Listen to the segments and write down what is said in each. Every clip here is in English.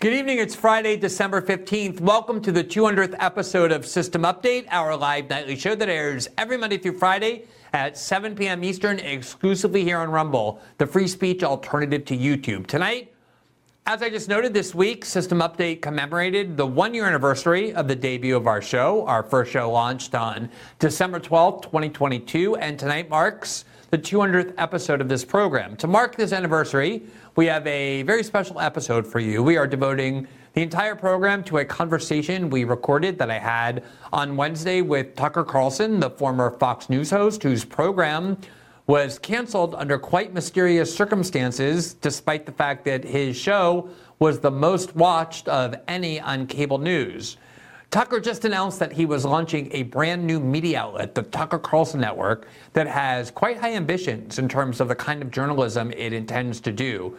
Good evening. It's Friday, December 15th. Welcome to the 200th episode of System Update, our live nightly show that airs every Monday through Friday at 7 p.m. Eastern, exclusively here on Rumble, the free speech alternative to YouTube. Tonight, as I just noted this week, System Update commemorated the one year anniversary of the debut of our show. Our first show launched on December 12th, 2022, and tonight marks the 200th episode of this program. To mark this anniversary, we have a very special episode for you. We are devoting the entire program to a conversation we recorded that I had on Wednesday with Tucker Carlson, the former Fox News host, whose program was canceled under quite mysterious circumstances, despite the fact that his show was the most watched of any on cable news. Tucker just announced that he was launching a brand new media outlet, the Tucker Carlson Network, that has quite high ambitions in terms of the kind of journalism it intends to do.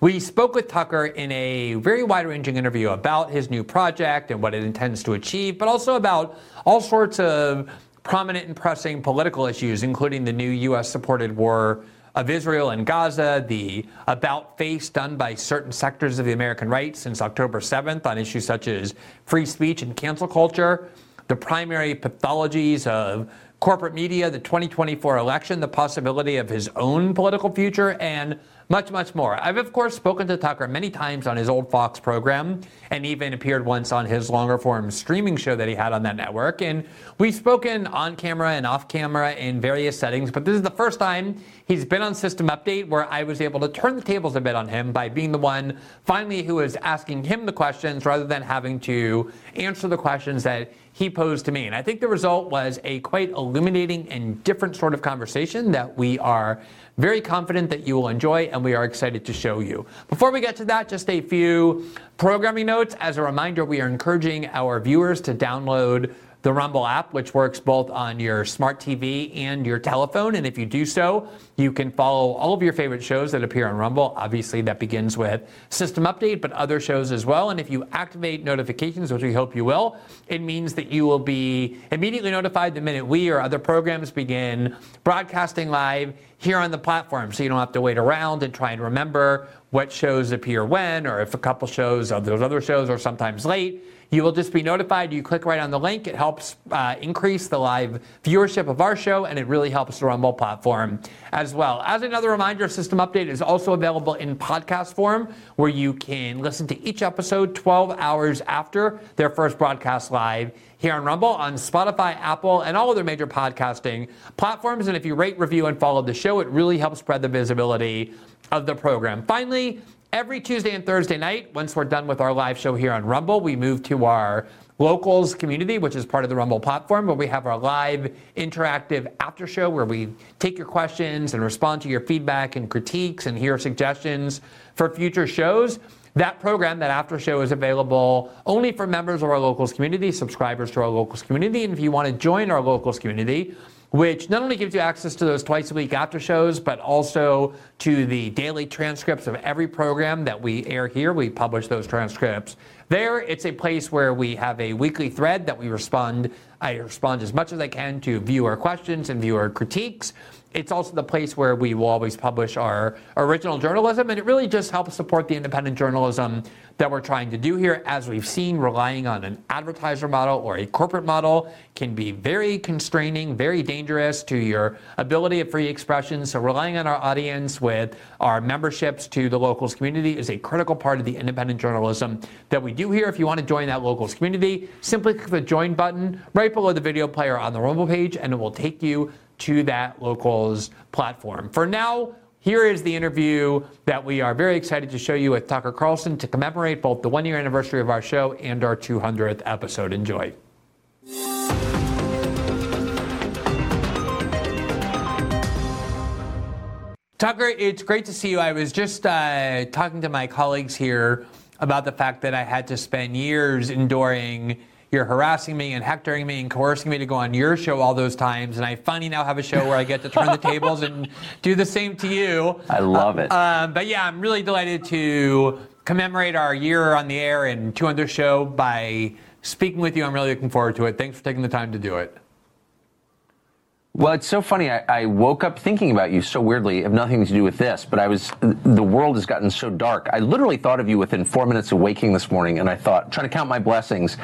We spoke with Tucker in a very wide ranging interview about his new project and what it intends to achieve, but also about all sorts of prominent and pressing political issues, including the new U.S. supported war of Israel and Gaza, the about face done by certain sectors of the American right since October 7th on issues such as free speech and cancel culture, the primary pathologies of corporate media, the 2024 election, the possibility of his own political future, and much, much more. I've, of course, spoken to Tucker many times on his old Fox program and even appeared once on his longer form streaming show that he had on that network. And we've spoken on camera and off camera in various settings, but this is the first time he's been on System Update where I was able to turn the tables a bit on him by being the one finally who was asking him the questions rather than having to answer the questions that he posed to me. And I think the result was a quite illuminating and different sort of conversation that we are very confident that you will enjoy, and we are excited to show you. Before we get to that, just a few programming notes. As a reminder, we are encouraging our viewers to download the Rumble app, which works both on your smart TV and your telephone. And if you do so, you can follow all of your favorite shows that appear on Rumble. Obviously, that begins with System Update, but other shows as well. And if you activate notifications, which we hope you will, it means that you will be immediately notified the minute we or other programs begin broadcasting live here on the platform. So you don't have to wait around and try and remember what shows appear when, or if a couple shows of those other shows are sometimes late you will just be notified. You click right on the link. It helps uh, increase the live viewership of our show, and it really helps the Rumble platform as well. As another reminder, System Update is also available in podcast form, where you can listen to each episode 12 hours after their first broadcast live here on Rumble, on Spotify, Apple, and all other major podcasting platforms. And if you rate, review, and follow the show, it really helps spread the visibility of the program. Finally, Every Tuesday and Thursday night, once we're done with our live show here on Rumble, we move to our locals community, which is part of the Rumble platform, where we have our live interactive after show where we take your questions and respond to your feedback and critiques and hear suggestions for future shows. That program, that after show, is available only for members of our locals community, subscribers to our locals community. And if you want to join our locals community, which not only gives you access to those twice a week after shows, but also to the daily transcripts of every program that we air here. We publish those transcripts there. It's a place where we have a weekly thread that we respond. I respond as much as I can to viewer questions and viewer critiques it's also the place where we will always publish our original journalism, and it really just helps support the independent journalism that we're trying to do here. As we've seen, relying on an advertiser model or a corporate model can be very constraining, very dangerous to your ability of free expression. So, relying on our audience with our memberships to the locals community is a critical part of the independent journalism that we do here. If you want to join that locals community, simply click the join button right below the video player on the Rumble page, and it will take you to that locals platform. For now, here is the interview that we are very excited to show you with Tucker Carlson to commemorate both the one year anniversary of our show and our 200th episode. Enjoy. Tucker, it's great to see you. I was just uh, talking to my colleagues here about the fact that I had to spend years enduring you're harassing me and hectoring me and coercing me to go on your show all those times. And I finally now have a show where I get to turn the tables and do the same to you. I love it. Uh, but yeah, I'm really delighted to commemorate our year on the air and 200 show by speaking with you. I'm really looking forward to it. Thanks for taking the time to do it. Well, it's so funny. I, I, woke up thinking about you so weirdly, have nothing to do with this, but I was, the world has gotten so dark. I literally thought of you within four minutes of waking this morning, and I thought, trying to count my blessings.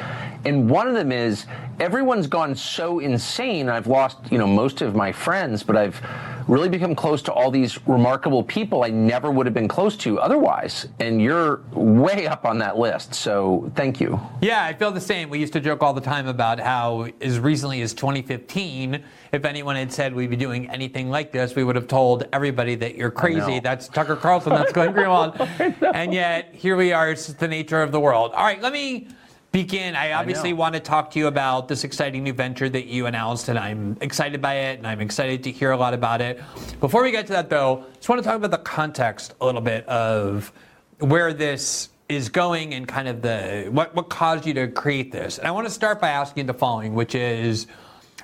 And one of them is everyone's gone so insane. I've lost, you know, most of my friends, but I've really become close to all these remarkable people I never would have been close to otherwise. And you're way up on that list. So thank you. Yeah, I feel the same. We used to joke all the time about how, as recently as 2015, if anyone had said we'd be doing anything like this, we would have told everybody that you're crazy. That's Tucker Carlson. That's Glenn Greenwald. and yet, here we are. It's the nature of the world. All right, let me begin. I obviously I want to talk to you about this exciting new venture that you announced, and I'm excited by it, and I'm excited to hear a lot about it. Before we get to that, though, I just want to talk about the context a little bit of where this is going and kind of the what what caused you to create this. And I want to start by asking the following, which is.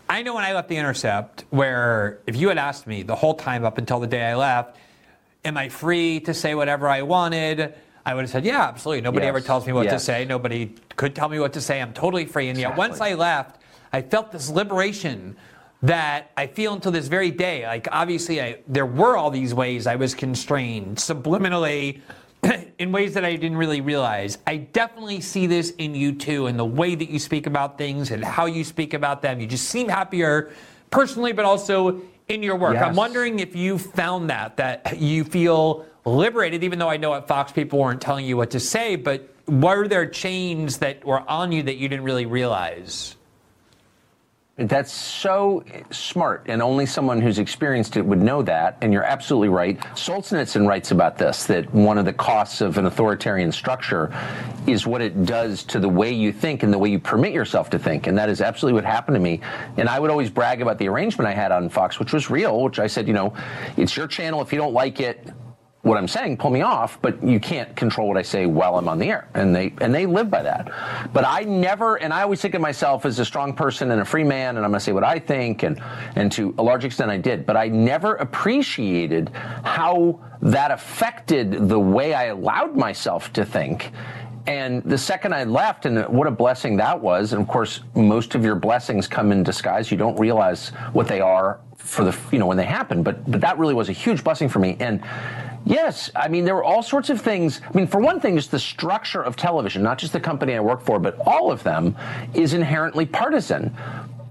I know when I left The Intercept, where if you had asked me the whole time up until the day I left, am I free to say whatever I wanted? I would have said, yeah, absolutely. Nobody yes. ever tells me what yes. to say. Nobody could tell me what to say. I'm totally free. And exactly. yet, once I left, I felt this liberation that I feel until this very day. Like, obviously, I, there were all these ways I was constrained subliminally in ways that I didn't really realize. I definitely see this in you too, in the way that you speak about things and how you speak about them. You just seem happier personally, but also in your work. Yes. I'm wondering if you found that, that you feel liberated, even though I know at Fox people weren't telling you what to say, but were there chains that were on you that you didn't really realize? That's so smart, and only someone who's experienced it would know that. And you're absolutely right. Solzhenitsyn writes about this that one of the costs of an authoritarian structure is what it does to the way you think and the way you permit yourself to think. And that is absolutely what happened to me. And I would always brag about the arrangement I had on Fox, which was real, which I said, you know, it's your channel. If you don't like it, what I'm saying, pull me off, but you can't control what I say while I'm on the air. And they and they live by that. But I never and I always think of myself as a strong person and a free man and I'm gonna say what I think and and to a large extent I did. But I never appreciated how that affected the way I allowed myself to think. And the second I left, and what a blessing that was, and of course, most of your blessings come in disguise. You don't realize what they are for the, you know, when they happen. But, but that really was a huge blessing for me. And Yes, I mean there were all sorts of things. I mean, for one thing, just the structure of television, not just the company I work for, but all of them, is inherently partisan.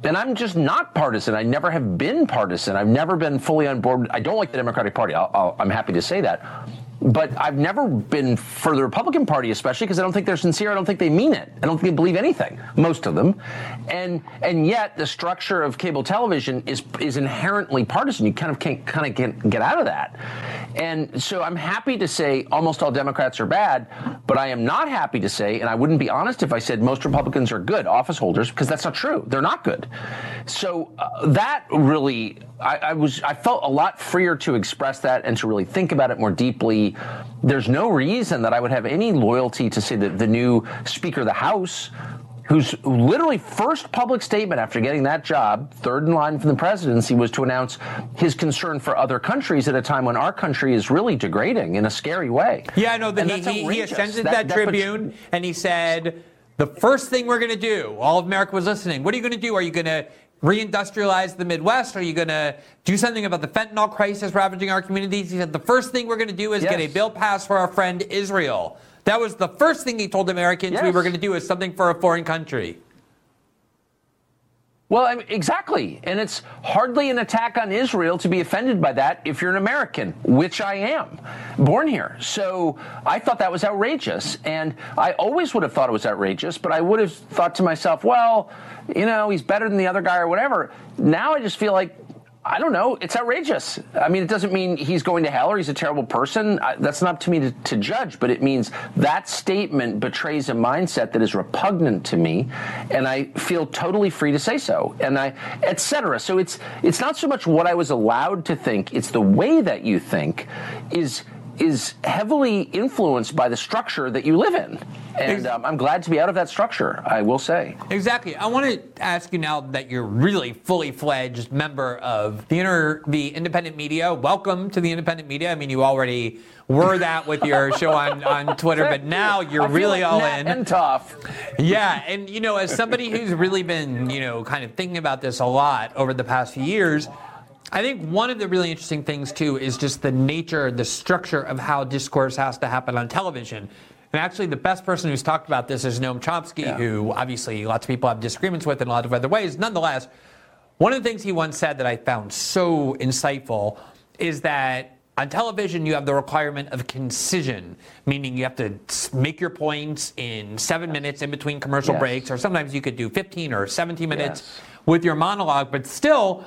And I'm just not partisan. I never have been partisan. I've never been fully on board. I don't like the Democratic Party. i am happy to say that but I've never been for the Republican Party, especially because I don't think they're sincere. I don't think they mean it. I don't think they believe anything. Most of them, and and yet the structure of cable television is is inherently partisan. You kind of can't kind of get, get out of that. And so I'm happy to say almost all Democrats are bad, but I am not happy to say, and I wouldn't be honest if I said most Republicans are good office holders because that's not true. They're not good. So uh, that really, I, I was I felt a lot freer to express that and to really think about it more deeply there's no reason that I would have any loyalty to say that the new Speaker of the House, whose literally first public statement after getting that job, third in line from the presidency, was to announce his concern for other countries at a time when our country is really degrading in a scary way. Yeah, no, the, he, he, he ascended that, that, that Tribune and he said, the first thing we're going to do, all of America was listening. What are you going to do? Are you going to reindustrialize the Midwest? Are you going to do something about the fentanyl crisis ravaging our communities? He said the first thing we're going to do is yes. get a bill passed for our friend Israel. That was the first thing he told Americans yes. we were going to do is something for a foreign country. Well, I mean, exactly. And it's hardly an attack on Israel to be offended by that if you're an American, which I am, born here. So I thought that was outrageous. And I always would have thought it was outrageous, but I would have thought to myself, well, you know, he's better than the other guy or whatever. Now I just feel like I don't know. It's outrageous. I mean, it doesn't mean he's going to hell or he's a terrible person. I, that's not up to me to, to, judge, but it means that statement betrays a mindset that is repugnant to me, and I feel totally free to say so, and I, etc. So it's it's not so much what I was allowed to think; it's the way that you think is is heavily influenced by the structure that you live in. And um, I'm glad to be out of that structure, I will say. Exactly. I want to ask you now that you're really fully fledged member of the inter, the independent media. Welcome to the independent media. I mean, you already were that with your show on, on Twitter, but now you're really like all in. And tough. Yeah, and you know, as somebody who's really been, you know, kind of thinking about this a lot over the past few years, I think one of the really interesting things too is just the nature, the structure of how discourse has to happen on television. And actually, the best person who's talked about this is Noam Chomsky, Yeah. who obviously lots of people have disagreements with in a lot of other ways. Nonetheless, one of the things he once said that I found so insightful is that on television you have the requirement of concision, meaning you have to make your points in seven minutes in between commercial Yes. breaks, or sometimes you could do 15 or 17 minutes Yes. with your monologue, but still,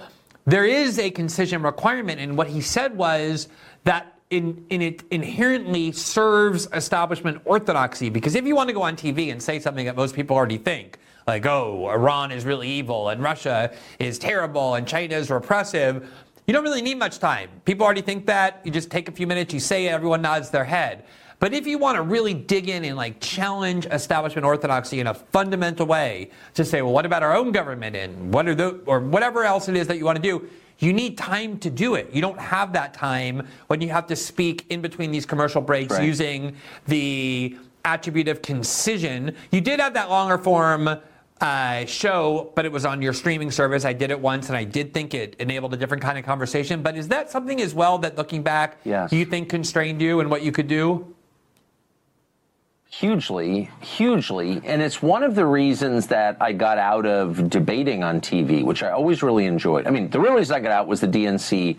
there is a concision requirement. And what he said was that in, in it inherently serves establishment orthodoxy. Because if you want to go on TV and say something that most people already think, like, oh, Iran is really evil and Russia is terrible and China is repressive, you don't really need much time. People already think that. You just take a few minutes, you say it, everyone nods their head. But if you want to really dig in and like challenge establishment orthodoxy in a fundamental way, to say, well, what about our own government and what are the or whatever else it is that you want to do, you need time to do it. You don't have that time when you have to speak in between these commercial breaks Right. using the attribute of concision. You did have that longer form uh, show, but it was on your streaming service. I did it once, and I did think it enabled a different kind of conversation. But is that something as well that, looking back, Yes. you think constrained you and what you could do? Hugely, hugely. And it's one of the reasons that I got out of debating on TV, which I always really enjoyed. I mean, the real reason I got out was the DNC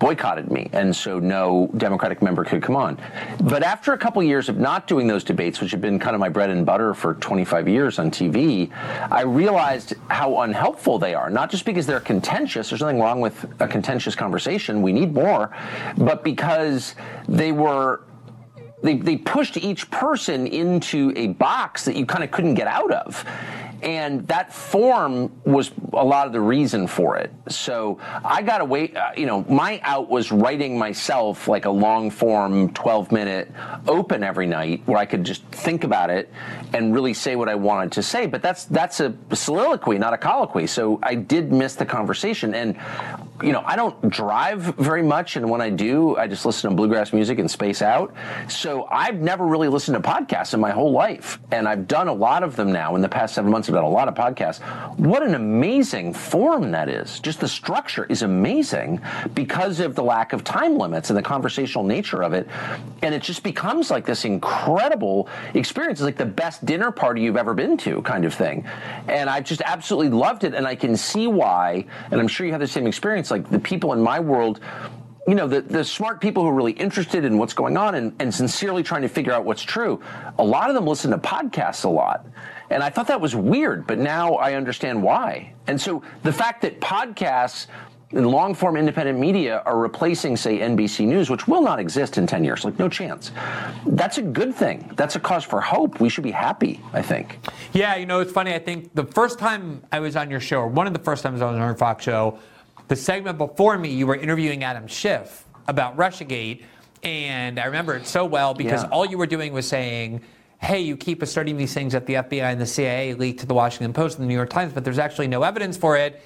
boycotted me, and so no Democratic member could come on. But after a couple years of not doing those debates, which have been kind of my bread and butter for 25 years on TV, I realized how unhelpful they are. Not just because they're contentious, there's nothing wrong with a contentious conversation, we need more, but because they were they, they pushed each person into a box that you kind of couldn't get out of. And that form was a lot of the reason for it. So I got wait. Uh, you know, my out was writing myself like a long form, 12 minute open every night where I could just think about it and really say what I wanted to say. But that's that's a soliloquy, not a colloquy. So I did miss the conversation. And you know, I don't drive very much, and when I do, I just listen to bluegrass music and space out. So I've never really listened to podcasts in my whole life, and I've done a lot of them now. In the past seven months, I've done a lot of podcasts. What an amazing form that is! Just the structure is amazing because of the lack of time limits and the conversational nature of it, and it just becomes like this incredible experience. It's like the best dinner party you've ever been to, kind of thing. And I've just absolutely loved it, and I can see why. And I'm sure you have the same experience. Like the people in my world you know, the, the smart people who are really interested in what's going on and, and sincerely trying to figure out what's true, a lot of them listen to podcasts a lot. And I thought that was weird, but now I understand why. And so the fact that podcasts and long form independent media are replacing, say, NBC News, which will not exist in 10 years, like no chance, that's a good thing. That's a cause for hope. We should be happy, I think. Yeah, you know, it's funny. I think the first time I was on your show, or one of the first times I was on your Fox show, the segment before me, you were interviewing Adam Schiff about Russiagate. And I remember it so well because Yeah. all you were doing was saying, hey, you keep asserting these things that the FBI and the CIA leaked to the Washington Post and the New York Times, but there's actually no evidence for it.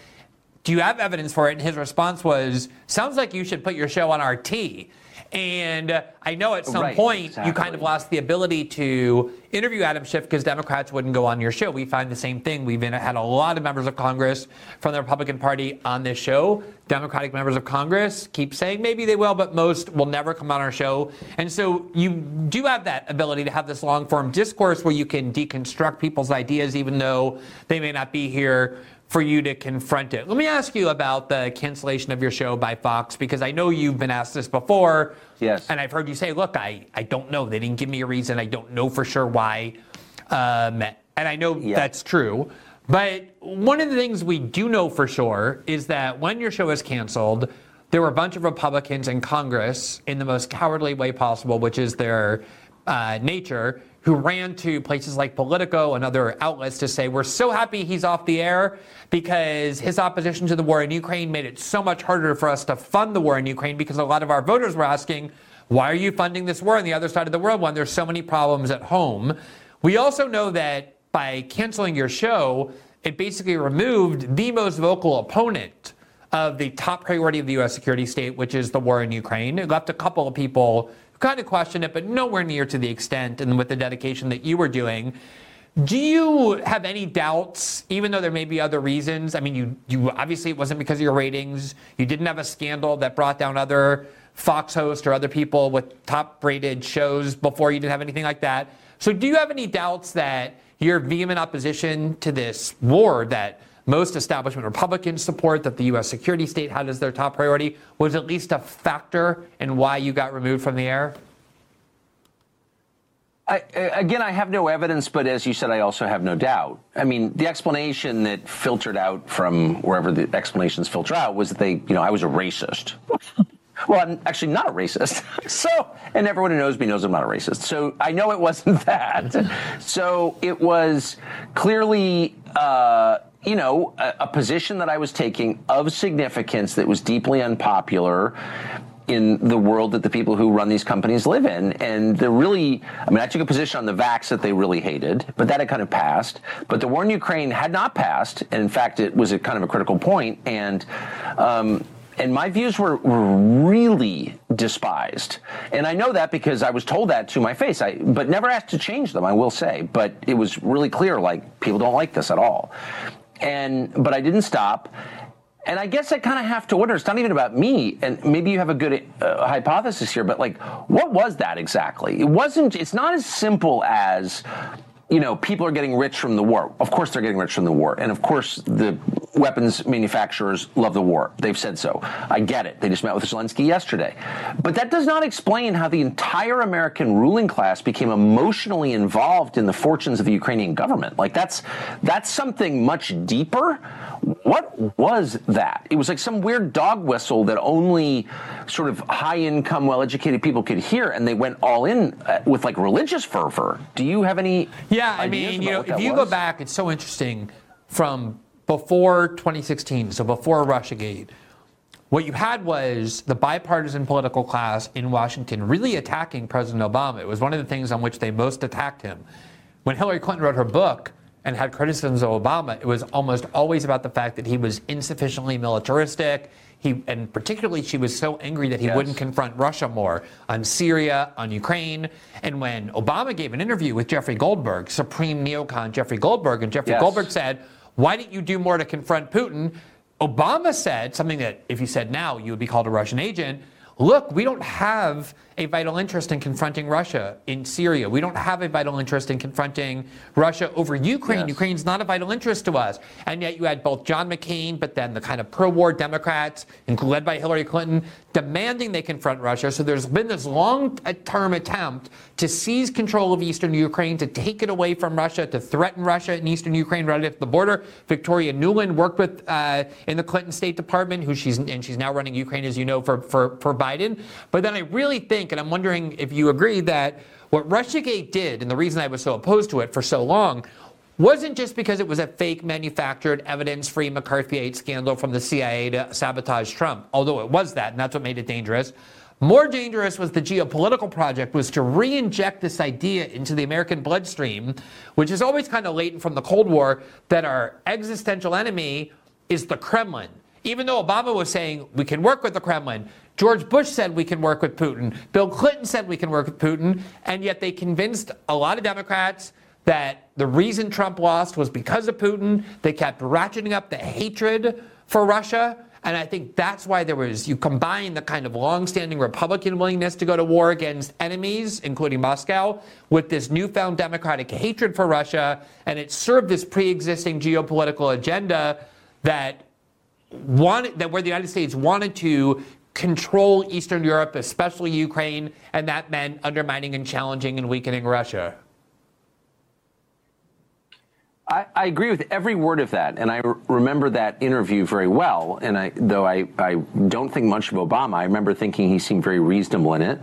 Do you have evidence for it? And his response was, sounds like you should put your show on RT. And uh, I know at some Right, point you kind of lost the ability to interview Adam Schiff because Democrats wouldn't go on your show. We find the same thing. We've been, had a lot of members of Congress from the Republican Party on this show. Democratic members of Congress keep saying maybe they will, but most will never come on our show. And so you do have that ability to have this long form discourse where you can deconstruct people's ideas, even though they may not be here for you to confront it. Let me ask you about the cancellation of your show by Fox because I know you've been asked this before. Yes. And I've heard you say, look, I, I don't know. They didn't give me a reason. I don't know for sure why. Um, and I know Yeah. that's true. But one of the things we do know for sure is that when your show is canceled, there were a bunch of Republicans in Congress in the most cowardly way possible, which is their uh, nature, who ran to places like Politico and other outlets to say, We're so happy he's off the air because his opposition to the war in Ukraine made it so much harder for us to fund the war in Ukraine because a lot of our voters were asking, why are you funding this war on the other side of the world when there's so many problems at home? We also know that by canceling your show, it basically removed the most vocal opponent of the top priority of the U.S. security state, which is the war in Ukraine. It left a couple of people kind of question it, but nowhere near to the extent and with the dedication that you were doing. Do you have any doubts, even though there may be other reasons? I mean, you, you obviously it wasn't because of your ratings. You didn't have a scandal that brought down other Fox hosts or other people with top rated shows before you didn't have anything like that. So, do you have any doubts that your vehement opposition to this war that most establishment Republicans support, that the U.S. security state had as their top priority, was at least a factor in why you got removed from the air? I, again, I have no evidence, but as you said, I also have no doubt. I mean, the explanation that filtered out from wherever the explanations filter out was that they, you know, I was a racist. well, I'm actually not a racist. so, and everyone who knows me knows I'm not a racist. So I know it wasn't that. so it was clearly. Uh, you know, a, a, position that I was taking of significance that was deeply unpopular in the world that the people who run these companies live in. And they're really, I mean, I took a position on the vax that they really hated, but that had kind of passed. But the war in Ukraine had not passed. And in fact, it was a kind of a critical point. And, um, and my views were, were really despised. And I know that because I was told that to my face, I, but never asked to change them, I will say. But it was really clear, like, people don't like this at all. And, but I didn't stop. And I guess I kind of have to wonder. It's not even about me, and maybe you have a good uh, hypothesis here. But like, what was that exactly? It wasn't. It's not as simple as you know, people are getting rich from the war. Of course, they're getting rich from the war. And of course, the weapons manufacturers love the war. They've said so. I get it. They just met with Zelensky yesterday. But that does not explain how the entire American ruling class became emotionally involved in the fortunes of the Ukrainian government. Like, that's, that's something much deeper. What was that? It was like some weird dog whistle that only sort of high income, well educated people could hear, and they went all in uh, with like religious fervor. Do you have any? Yeah, yeah, I mean, you know, if you was? go back, it's so interesting from before 2016, so before Russiagate. What you had was the bipartisan political class in Washington really attacking President Obama. It was one of the things on which they most attacked him. When Hillary Clinton wrote her book and had criticisms of Obama, it was almost always about the fact that he was insufficiently militaristic, he, and particularly, she was so angry that he yes. wouldn't confront Russia more on Syria, on Ukraine. And when Obama gave an interview with Jeffrey Goldberg, Supreme neocon Jeffrey Goldberg, and Jeffrey yes. Goldberg said, Why didn't you do more to confront Putin? Obama said something that, if you said now, you would be called a Russian agent. Look, we don't have a vital interest in confronting Russia in Syria. We don't have a vital interest in confronting Russia over Ukraine. Yes. Ukraine's not a vital interest to us. And yet you had both John McCain, but then the kind of pro war Democrats, led by Hillary Clinton, demanding they confront Russia. So there's been this long term attempt to seize control of eastern Ukraine, to take it away from Russia, to threaten Russia in eastern Ukraine relative to the border. Victoria Nuland worked with uh, in the Clinton State Department, who she's and she's now running Ukraine, as you know, for, for, for Biden. But then I really think and I'm wondering if you agree that what Russiagate did, and the reason I was so opposed to it for so long, wasn't just because it was a fake manufactured evidence free McCarthyite scandal from the CIA to sabotage Trump, although it was that, and that's what made it dangerous. More dangerous was the geopolitical project was to re-inject this idea into the American bloodstream, which is always kind of latent from the Cold War, that our existential enemy is the Kremlin. Even though Obama was saying we can work with the Kremlin, George Bush said we can work with Putin, Bill Clinton said we can work with Putin, and yet they convinced a lot of Democrats that the reason Trump lost was because of Putin. They kept ratcheting up the hatred for Russia. And I think that's why there was, you combine the kind of longstanding Republican willingness to go to war against enemies, including Moscow, with this newfound Democratic hatred for Russia, and it served this pre existing geopolitical agenda that wanted, that where the United States wanted to control Eastern Europe, especially Ukraine, and that meant undermining and challenging and weakening Russia. I, I, agree with every word of that, and I remember that interview very well. And I, though I, I don't think much of Obama, I remember thinking he seemed very reasonable in it.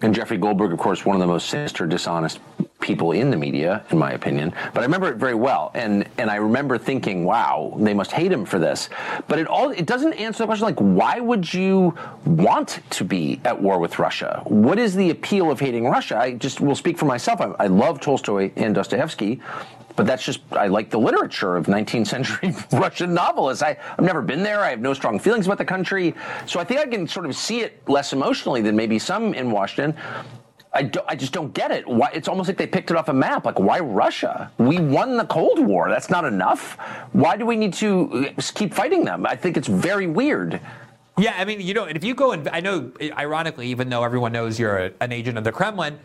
And Jeffrey Goldberg, of course, one of the most sinister, dishonest people in the media, in my opinion, but I remember it very well. And and I remember thinking, wow, they must hate him for this. But it all it doesn't answer the question like why would you want to be at war with Russia? What is the appeal of hating Russia? I just will speak for myself. I, I love Tolstoy and Dostoevsky but that's just I like the literature of 19th century Russian novelists. I, I've never been there. I have no strong feelings about the country, so I think I can sort of see it less emotionally than maybe some in Washington. I, do, I just don't get it. Why, it's almost like they picked it off a map. Like, why Russia? We won the Cold War. That's not enough. Why do we need to uh, keep fighting them? I think it's very weird. Yeah, I mean, you know, if you go and I know, ironically, even though everyone knows you're a, an agent of the Kremlin,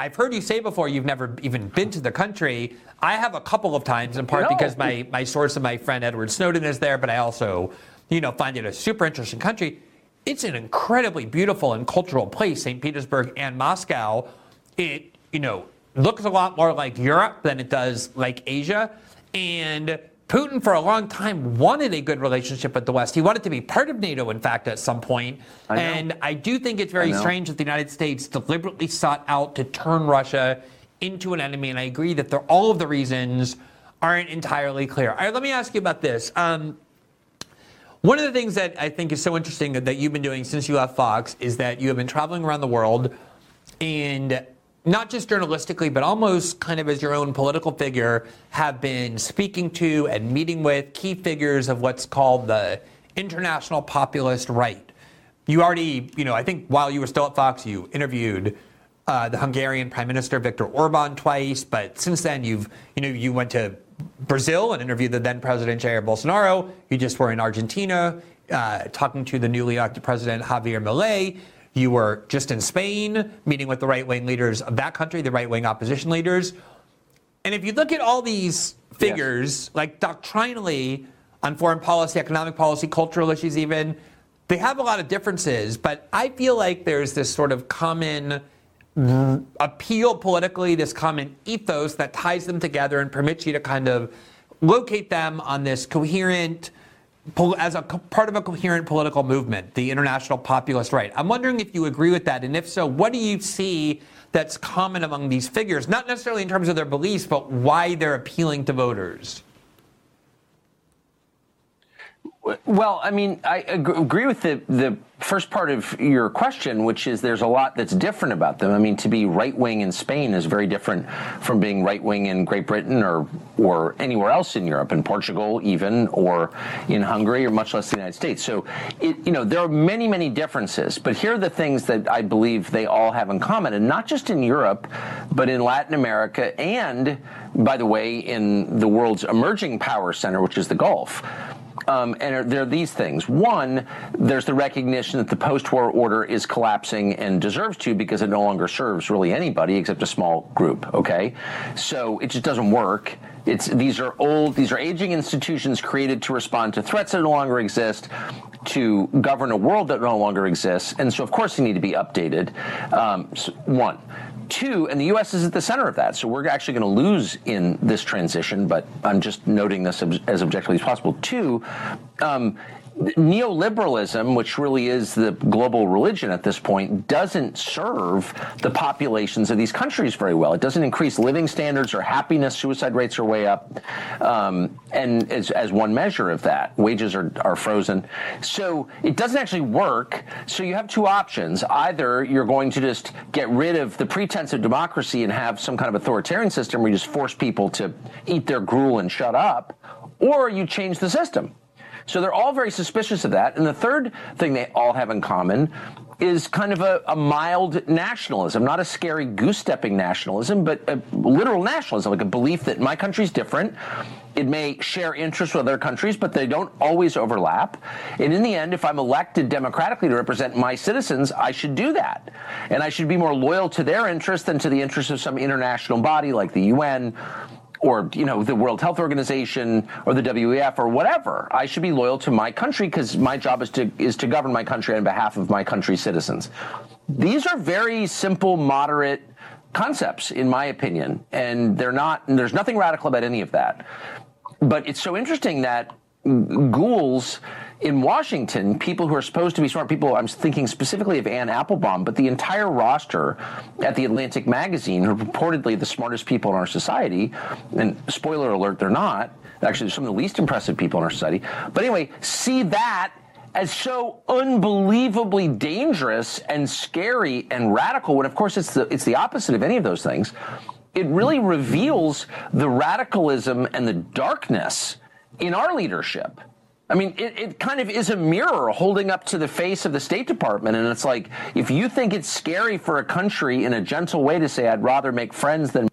I've heard you say before you've never even been to the country. I have a couple of times, in part no. because my, my source and my friend Edward Snowden is there, but I also, you know, find it a super interesting country. It's an incredibly beautiful and cultural place, St. Petersburg and Moscow. It, you know, looks a lot more like Europe than it does like Asia. And Putin, for a long time, wanted a good relationship with the West. He wanted to be part of NATO, in fact, at some point. I and I do think it's very strange that the United States deliberately sought out to turn Russia into an enemy. And I agree that all of the reasons aren't entirely clear. All right, let me ask you about this. Um, one of the things that I think is so interesting that you've been doing since you left Fox is that you have been traveling around the world and not just journalistically, but almost kind of as your own political figure, have been speaking to and meeting with key figures of what's called the international populist right. You already, you know, I think while you were still at Fox, you interviewed uh, the Hungarian Prime Minister Viktor Orban twice, but since then you've, you know, you went to Brazil and interviewed the then President Jair Bolsonaro. You just were in Argentina uh, talking to the newly elected President Javier Milei. You were just in Spain meeting with the right wing leaders of that country, the right wing opposition leaders. And if you look at all these figures, yes. like doctrinally on foreign policy, economic policy, cultural issues, even, they have a lot of differences. But I feel like there's this sort of common appeal politically, this common ethos that ties them together and permits you to kind of locate them on this coherent, as a part of a coherent political movement, the international populist right. I'm wondering if you agree with that, and if so, what do you see that's common among these figures? Not necessarily in terms of their beliefs, but why they're appealing to voters. Well, I mean, I agree with the the first part of your question, which is there's a lot that's different about them. I mean, to be right wing in Spain is very different from being right wing in Great Britain or or anywhere else in Europe, in Portugal even, or in Hungary, or much less the United States. So, it, you know, there are many many differences. But here are the things that I believe they all have in common, and not just in Europe, but in Latin America and, by the way, in the world's emerging power center, which is the Gulf. Um, and there are these things. One, there's the recognition that the post-war order is collapsing and deserves to because it no longer serves really anybody except a small group. Okay, so it just doesn't work. It's these are old, these are aging institutions created to respond to threats that no longer exist, to govern a world that no longer exists, and so of course they need to be updated. Um, so one. Two, and the U.S. is at the center of that. So we're actually going to lose in this transition, but I'm just noting this as objectively as possible. Two, um, neoliberalism, which really is the global religion at this point, doesn't serve the populations of these countries very well. It doesn't increase living standards or happiness. Suicide rates are way up. Um, and as, as, one measure of that, wages are, are frozen. So it doesn't actually work. So you have two options. Either you're going to just get rid of the pretense of democracy and have some kind of authoritarian system where you just force people to eat their gruel and shut up, or you change the system. So they're all very suspicious of that. And the third thing they all have in common is kind of a, a mild nationalism, not a scary goose stepping nationalism, but a literal nationalism, like a belief that my country's different. It may share interests with other countries, but they don't always overlap. And in the end, if I'm elected democratically to represent my citizens, I should do that. And I should be more loyal to their interests than to the interests of some international body like the UN or you know the World Health Organization or the WEF or whatever. I should be loyal to my country because my job is to is to govern my country on behalf of my country's citizens. These are very simple, moderate concepts, in my opinion, and they're not. There's nothing radical about any of that. But it's so interesting that ghouls in Washington, people who are supposed to be smart people, I'm thinking specifically of Anne Applebaum, but the entire roster at the Atlantic magazine, who are reportedly the smartest people in our society, and spoiler alert, they're not. Actually, some of the least impressive people in our society. But anyway, see that as so unbelievably dangerous and scary and radical when of course it's the it's the opposite of any of those things it really reveals the radicalism and the darkness in our leadership I mean, it, it, kind of is a mirror holding up to the face of the State Department. And it's like, if you think it's scary for a country in a gentle way to say, I'd rather make friends than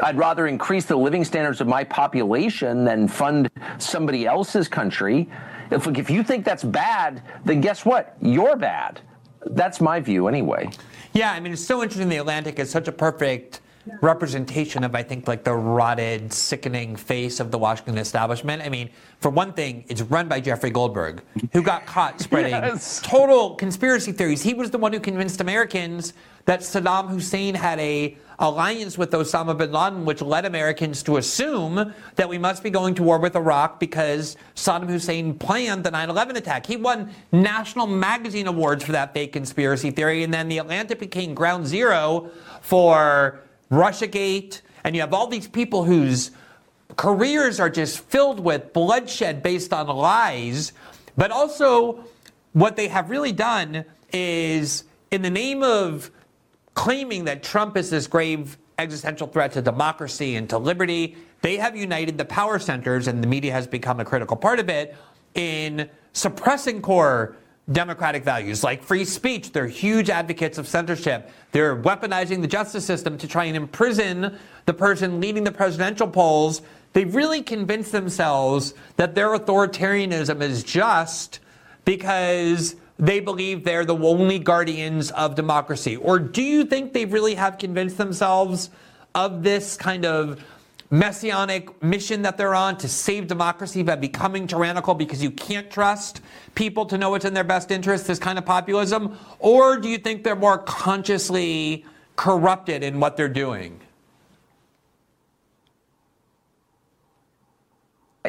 I'd rather increase the living standards of my population than fund somebody else's country. If, if you think that's bad, then guess what? You're bad. That's my view anyway. Yeah, I mean, it's so interesting. The Atlantic is such a perfect representation of, I think, like the rotted, sickening face of the Washington establishment. I mean, for one thing, it's run by Jeffrey Goldberg, who got caught spreading yes. total conspiracy theories. He was the one who convinced Americans that Saddam Hussein had a alliance with Osama bin Laden, which led Americans to assume that we must be going to war with Iraq because Saddam Hussein planned the 9 11 attack. He won national magazine awards for that fake conspiracy theory, and then the Atlantic became ground zero for Russiagate, and you have all these people whose careers are just filled with bloodshed based on lies, but also what they have really done is in the name of claiming that Trump is this grave existential threat to democracy and to liberty, they have united the power centers, and the media has become a critical part of it, in suppressing core democratic values like free speech. They're huge advocates of censorship. They're weaponizing the justice system to try and imprison the person leading the presidential polls. They've really convinced themselves that their authoritarianism is just because they believe they're the only guardians of democracy. Or do you think they really have convinced themselves of this kind of messianic mission that they're on to save democracy by becoming tyrannical because you can't trust people to know what's in their best interest, this kind of populism? Or do you think they're more consciously corrupted in what they're doing?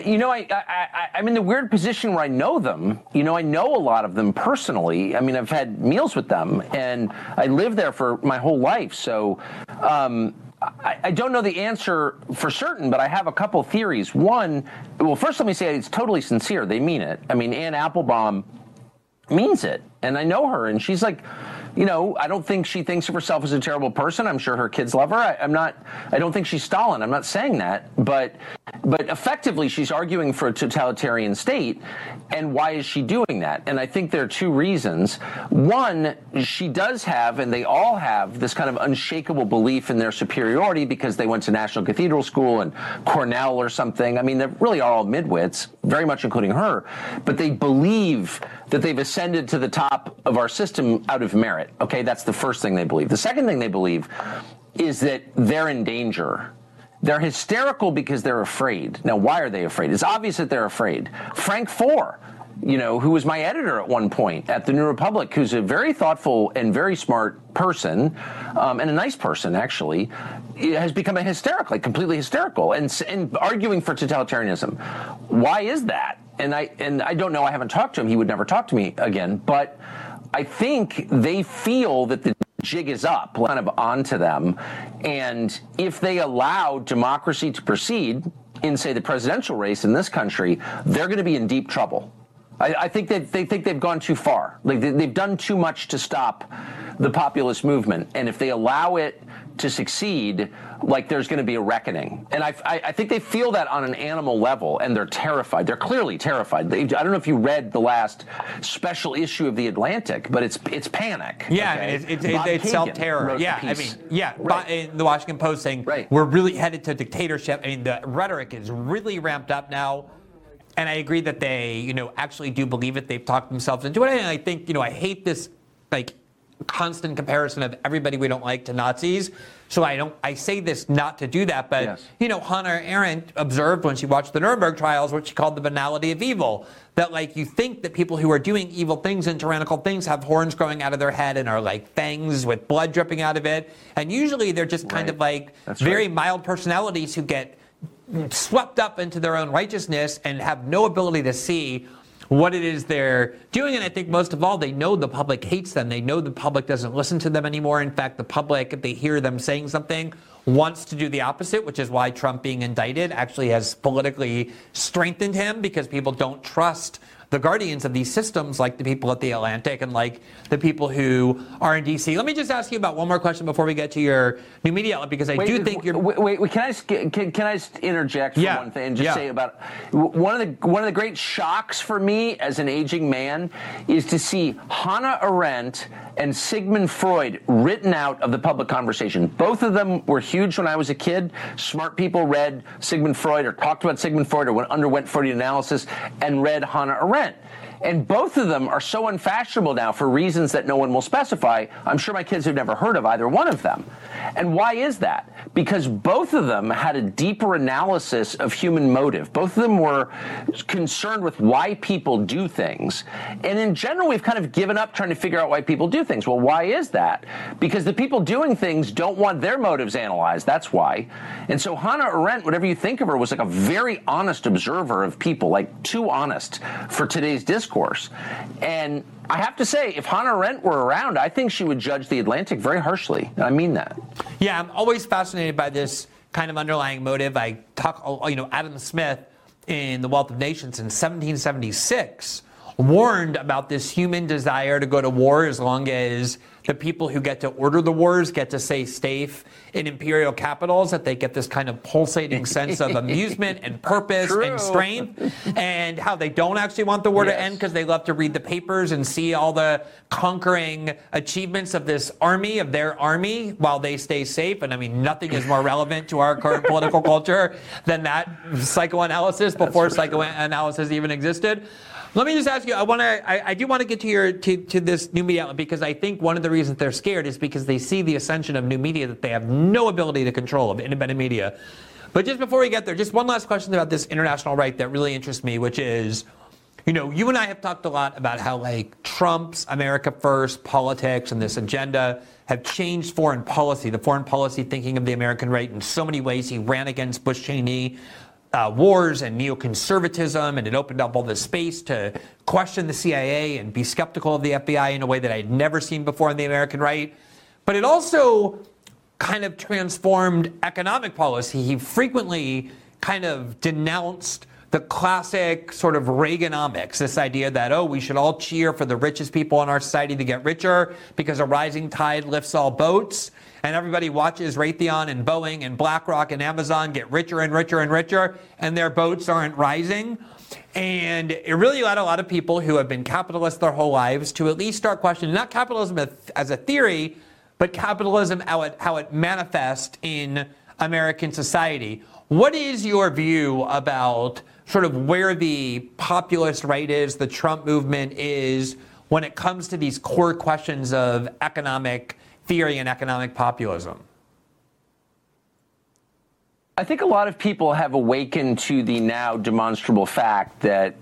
You know, I, I, I'm in the weird position where I know them. You know, I know a lot of them personally. I mean, I've had meals with them, and I lived there for my whole life. So, um, I, I, don't know the answer for certain, but I have a couple theories. One, well, first let me say it's totally sincere. They mean it. I mean, Anne Applebaum means it, and I know her, and she's like you know, I don't think she thinks of herself as a terrible person. I'm sure her kids love her. I, am not. I don't think she's Stalin. I'm not saying that, but but effectively, she's arguing for a totalitarian state. And why is she doing that? And I think there are two reasons. One, she does have, and they all have, this kind of unshakable belief in their superiority because they went to National Cathedral School and Cornell or something. I mean, they really are all midwits, very much including her, but they believe that they've ascended to the top of our system out of merit. Okay, that's the first thing they believe. The second thing they believe is that they're in danger. They're hysterical because they're afraid. Now, why are they afraid? It's obvious that they're afraid. Frank Foer, you know, who was my editor at one point at the New Republic, who's a very thoughtful and very smart person, um, and a nice person actually, has become a hysterical, like completely hysterical, and, and arguing for totalitarianism. Why is that? and I and I don't know. I haven't talked to him. He would never talk to me again. But I think they feel that the jig is up, kind of onto them, and if they allow democracy to proceed in, say, the presidential race in this country, they're going to be in deep trouble. I, I think that they think they've gone too far. Like they, they've done too much to stop the populist movement, and if they allow it to succeed, like there's going to be a reckoning. And I, I, I, think they feel that on an animal level, and they're terrified. They're clearly terrified. They, I don't know if you read the last special issue of the Atlantic, but it's it's panic. Yeah, okay? it's, it's, it's self terror. Yeah, I mean, yeah. Right. the Washington Post saying right. we're really headed to dictatorship. I mean, the rhetoric is really ramped up now. And I agree that they, you know, actually do believe it. They've talked themselves into it. And I think, you know, I hate this like constant comparison of everybody we don't like to Nazis. So I don't. I say this not to do that, but yes. you know, Hannah Arendt observed when she watched the Nuremberg trials what she called the banality of evil. That like you think that people who are doing evil things and tyrannical things have horns growing out of their head and are like fangs with blood dripping out of it, and usually they're just kind right. of like That's very right. mild personalities who get swept up into their own righteousness and have no ability to see what it is they're doing. And I think most of all, they know the public hates them. They know the public doesn't listen to them anymore. In fact, the public, if they hear them saying something, wants to do the opposite, which is why Trump being indicted actually has politically strengthened him because people don't trust the guardians of these systems, like the people at the Atlantic and like the people who are in D.C. Let me just ask you about one more question before we get to your new media outlet, because I wait, do think you're. Wait, wait, can I can, can I just interject for yeah. one thing and just yeah. say about one of the one of the great shocks for me as an aging man is to see Hannah Arendt and Sigmund Freud written out of the public conversation. Both of them were huge when I was a kid. Smart people read Sigmund Freud or talked about Sigmund Freud or went, underwent Freudian analysis and read Hannah Arendt. And both of them are so unfashionable now for reasons that no one will specify. I'm sure my kids have never heard of either one of them. And why is that? Because both of them had a deeper analysis of human motive. Both of them were concerned with why people do things. And in general, we've kind of given up trying to figure out why people do things. Well, why is that? Because the people doing things don't want their motives analyzed. That's why. And so Hannah Arendt, whatever you think of her, was like a very honest observer of people, like too honest for today's discourse. And I have to say, if Hannah Arendt were around, I think she would judge the Atlantic very harshly. I mean that. Yeah, I'm always fascinated by this kind of underlying motive. I talk, you know, Adam Smith in The Wealth of Nations in 1776 warned about this human desire to go to war as long as the people who get to order the wars get to stay safe in imperial capitals, that they get this kind of pulsating sense of amusement and purpose True. and strength, and how they don't actually want the war Yes. to end because they love to read the papers and see all the conquering achievements of this army, of their army, while they stay safe. And I mean, nothing is more relevant to our current political culture than that psychoanalysis before psychoanalysis even existed. Let me just ask you. I want to. I, I do want to get to your to, to this new media outlet because I think one of the reasons they're scared is because they see the ascension of new media that they have no ability to control of independent media. But just before we get there, just one last question about this international right that really interests me, which is, you know, you and I have talked a lot about how like Trump's America First politics and this agenda have changed foreign policy, the foreign policy thinking of the American right in so many ways. He ran against Bush Cheney uh, wars and neoconservatism, and it opened up all this space to question the CIA and be skeptical of the FBI in a way that I had never seen before in the American right. But it also kind of transformed economic policy. He frequently kind of denounced the classic sort of Reaganomics, this idea that, oh, we should all cheer for the richest people in our society to get richer because a rising tide lifts all boats. And everybody watches Raytheon and Boeing and BlackRock and Amazon get richer and richer and richer, and their boats aren't rising. And it really led a lot of people who have been capitalists their whole lives to at least start questioning not capitalism as a theory, but capitalism how it, how it manifests in American society. What is your view about sort of where the populist right is, the Trump movement is, when it comes to these core questions of economic theory and economic populism? I think a lot of people have awakened to the now demonstrable fact that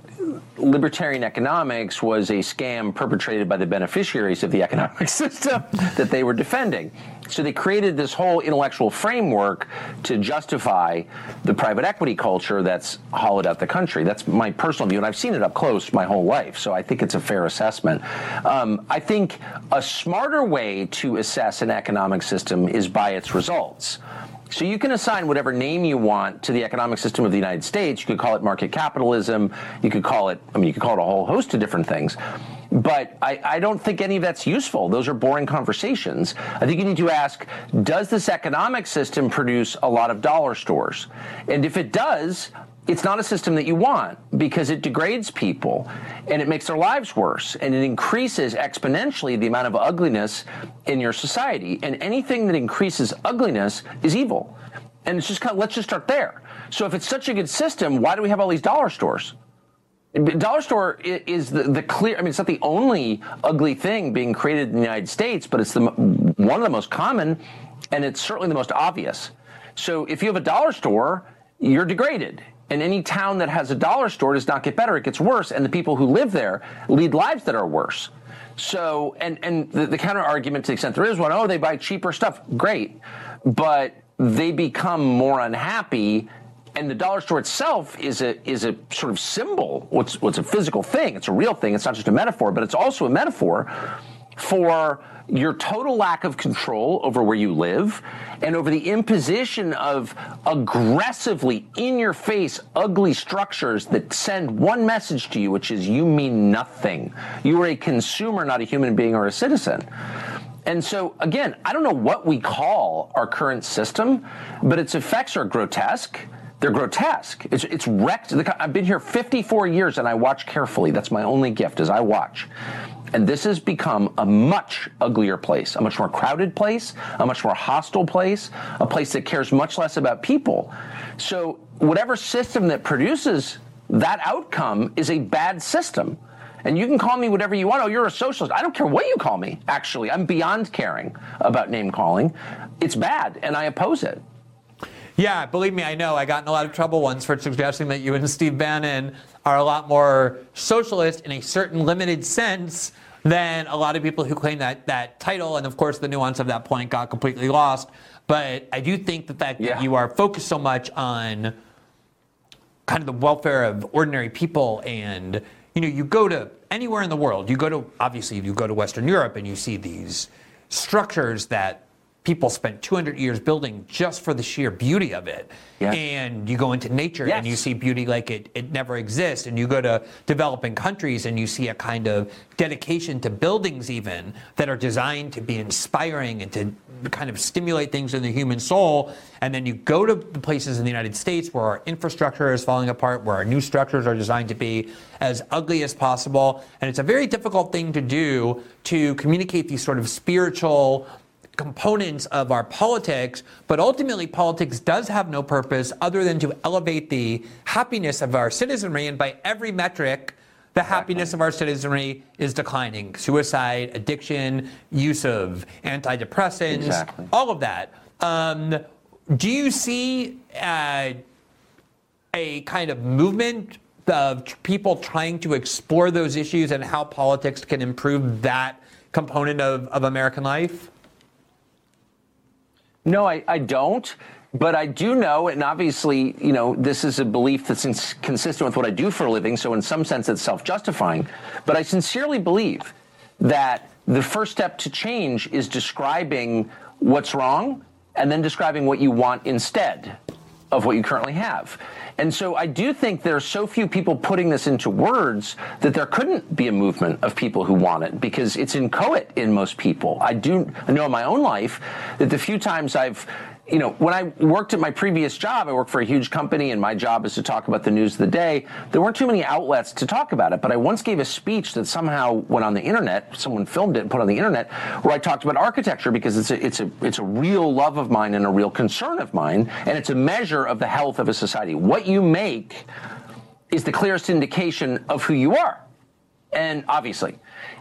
libertarian economics was a scam perpetrated by the beneficiaries of the economic system that they were defending. So they created this whole intellectual framework to justify the private equity culture that's hollowed out the country. That's my personal view, and I've seen it up close my whole life, so I think it's a fair assessment. Um, I think a smarter way to assess an economic system is by its results. So you can assign whatever name you want to the economic system of the United States. You could call it market capitalism. You could call it, I mean, you could call it a whole host of different things. But I, I, don't think any of that's useful. Those are boring conversations. I think you need to ask, does this economic system produce a lot of dollar stores? And if it does, it's not a system that you want because it degrades people and it makes their lives worse and it increases exponentially the amount of ugliness in your society. And anything that increases ugliness is evil. And it's just kind of, let's just start there. So if it's such a good system, why do we have all these dollar stores? Dollar store is the, the clear. I mean, it's not the only ugly thing being created in the United States, but it's the one of the most common, and it's certainly the most obvious. So if you have a dollar store, you're degraded. And any town that has a dollar store does not get better; it gets worse. And the people who live there lead lives that are worse. So, and and the, the counter argument, to the extent there is one, oh, they buy cheaper stuff. Great, but they become more unhappy and the dollar store itself is a is a sort of symbol. What's what's a physical thing? It's a real thing. It's not just a metaphor, but it's also a metaphor for your total lack of control over where you live and over the imposition of aggressively in your face ugly structures that send one message to you which is you mean nothing you are a consumer not a human being or a citizen and so, again, I don't know what we call our current system, but its effects are grotesque. They're grotesque. It's, it's wrecked. I've been here 54 years and I watch carefully. That's my only gift is I watch. And this has become a much uglier place, a much more crowded place, a much more hostile place, a place that cares much less about people. So whatever system that produces that outcome is a bad system. And you can call me whatever you want. Oh, you're a socialist. I don't care what you call me, actually. I'm beyond caring about name calling. It's bad, and I oppose it. Yeah, believe me, I know. I got in a lot of trouble once for suggesting that you and Steve Bannon are a lot more socialist in a certain limited sense than a lot of people who claim that, that title. And of course, the nuance of that point got completely lost. But I do think the fact yeah. that you are focused so much on kind of the welfare of ordinary people and you know, you go to anywhere in the world, you go to, obviously, you go to Western Europe and you see these structures that people spent 200 years building just for the sheer beauty of it. Yes. And you go into nature yes. and you see beauty like it, it never exists. And you go to developing countries and you see a kind of dedication to buildings, even that are designed to be inspiring and to kind of stimulate things in the human soul. And then you go to the places in the United States where our infrastructure is falling apart, where our new structures are designed to be as ugly as possible. And it's a very difficult thing to do to communicate these sort of spiritual components of our politics, but ultimately politics does have no purpose other than to elevate the happiness of our citizenry. And by every metric, the happiness of our citizenry is declining. Suicide, addiction, use of antidepressants, exactly. all of that. Um, do you see uh, a kind of movement of people trying to explore those issues and how politics can improve that component of, of American life? No, I, I don't. But I do know, and obviously, you know, this is a belief that's consistent with what I do for a living. So, in some sense, it's self justifying. But I sincerely believe that the first step to change is describing what's wrong and then describing what you want instead of what you currently have. And so I do think there are so few people putting this into words that there couldn't be a movement of people who want it because it's inchoate in most people. I do know in my own life that the few times I've you know, when I worked at my previous job, I worked for a huge company and my job is to talk about the news of the day. There weren't too many outlets to talk about it, but I once gave a speech that somehow went on the internet. Someone filmed it and put it on the internet where I talked about architecture because it's a, it's a, it's a real love of mine and a real concern of mine. And it's a measure of the health of a society. What you make is the clearest indication of who you are. And obviously,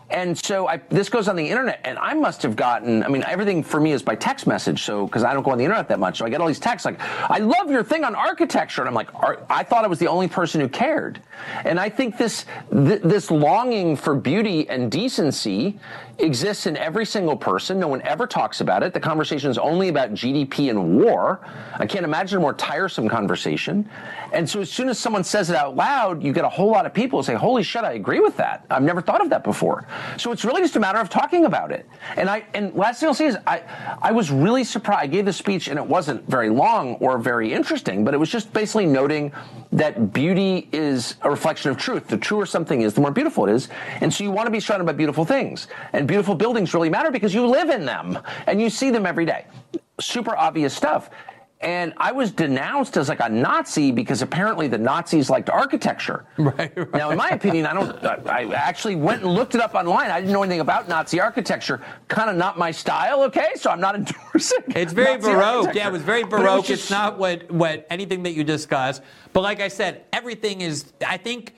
and so I, this goes on the internet, and I must have gotten. I mean, everything for me is by text message, so because I don't go on the internet that much, so I get all these texts like, "I love your thing on architecture," and I'm like, I thought I was the only person who cared. And I think this th- this longing for beauty and decency exists in every single person. No one ever talks about it. The conversation is only about GDP and war. I can't imagine a more tiresome conversation. And so as soon as someone says it out loud, you get a whole lot of people say, "Holy shit, I agree with that. I've never thought of that before." So it's really just a matter of talking about it. And I and last thing I'll say is I I was really surprised. I gave the speech and it wasn't very long or very interesting, but it was just basically noting that beauty is a reflection of truth. The truer something is, the more beautiful it is. And so you want to be surrounded by beautiful things. And beautiful buildings really matter because you live in them and you see them every day. Super obvious stuff. And I was denounced as like a Nazi because apparently the Nazis liked architecture. Right, right. Now, in my opinion, I don't. I actually went and looked it up online. I didn't know anything about Nazi architecture. Kind of not my style. Okay, so I'm not endorsing. It's very Nazi baroque. Yeah, it was very baroque. It was just, it's not what what anything that you discuss. But like I said, everything is. I think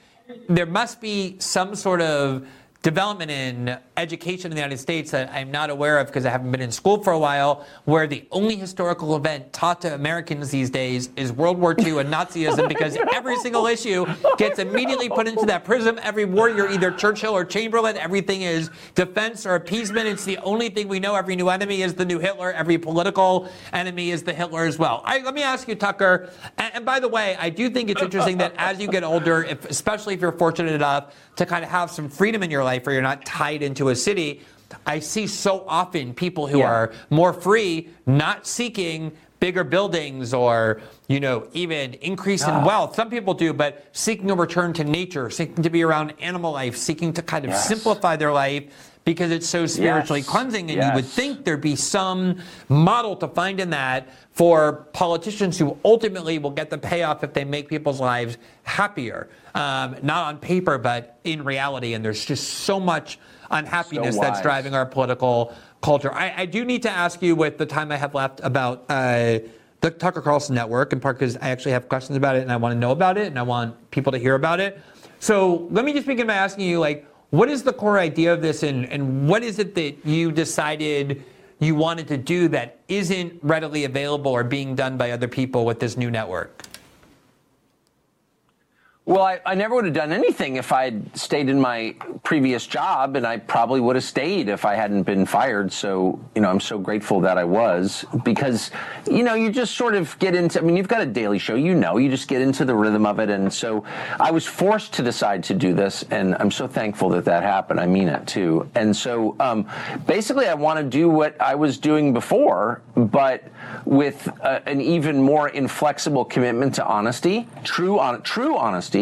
there must be some sort of development in education in the United States that I'm not aware of because I haven't been in school for a while, where the only historical event taught to Americans these days is World War II and Nazism because every single issue gets immediately put into that prism. Every war, you're either Churchill or Chamberlain. Everything is defense or appeasement. It's the only thing we know. Every new enemy is the new Hitler. Every political enemy is the Hitler as well. I, let me ask you, Tucker. And, and by the way, I do think it's interesting that as you get older, if, especially if you're fortunate enough to kind of have some freedom in your life where you're not tied into a city. I see so often people who yeah. are more free, not seeking bigger buildings or you know even increase in ah. wealth some people do but seeking a return to nature seeking to be around animal life seeking to kind of yes. simplify their life because it's so spiritually yes. cleansing. And yes. you would think there'd be some model to find in that for politicians who ultimately will get the payoff if they make people's lives happier. Um, not on paper, but in reality. And there's just so much unhappiness so that's driving our political culture. I, I, do need to ask you, with the time I have left, about. Uh, the Tucker Carlson Network, in part because I actually have questions about it and I want to know about it and I want people to hear about it. So let me just begin by asking you, like, what is the core idea of this, and, and what is it that you decided you wanted to do that isn't readily available or being done by other people with this new network? Well, I, I, never would have done anything if I'd stayed in my previous job, and I probably would have stayed if I hadn't been fired. So, you know, I'm so grateful that I was because, you know, you just sort of get into, I mean, you've got a daily show, you know, you just get into the rhythm of it. And so I was forced to decide to do this, and I'm so thankful that that happened. I mean it too. And so um, basically, I want to do what I was doing before, but with uh, an even more inflexible commitment to honesty, true, on, true honesty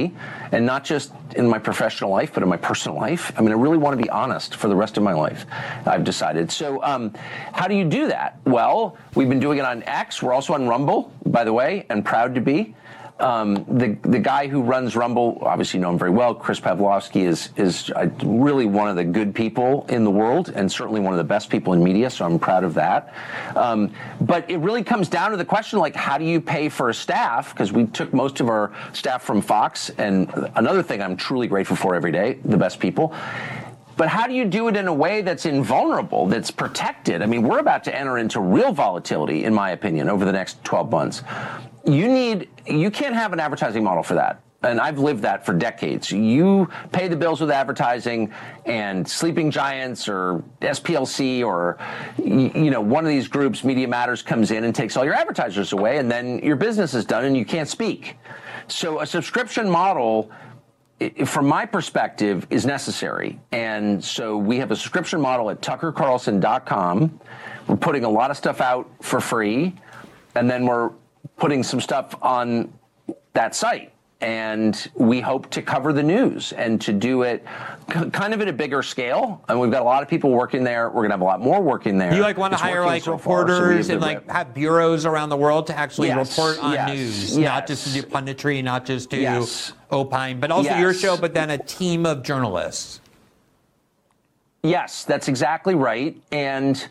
and not just in my professional life, but in my personal life. I mean, I really want to be honest for the rest of my life. I've decided. So, um, how do you do that? Well, we've been doing it on X. We're also on Rumble, by the way, and proud to be. Um, the the guy who runs Rumble, obviously know him very well. Chris Pavlovski is is uh, really one of the good people in the world, and certainly one of the best people in media. So I'm proud of that. Um, but it really comes down to the question, like, how do you pay for a staff? Because we took most of our staff from Fox, and another thing I'm truly grateful for every day, the best people. But how do you do it in a way that's invulnerable, that's protected? I mean, we're about to enter into real volatility, in my opinion, over the next 12 months you need you can't have an advertising model for that and I've lived that for decades. You pay the bills with advertising, and Sleeping Giants or SPLC or you know one of these groups, Media Matters, comes in and takes all your advertisers away, and then your business is done and you can't speak. So a subscription model. From my perspective, is necessary. And so we have a subscription model at tuckercarlson.com. We're putting a lot of stuff out for free. And then we're putting some stuff on that site. And we hope to cover the news and to do it kind of at a bigger scale. And we've got a lot of people working there. We're going to have a lot more working there. You like want to hire like so reporters so and like have bureaus around the world to actually yes, report on yes, news, yes. not just to do punditry, not just to opine, but also your show, but then a team of journalists. Yes, that's exactly right. And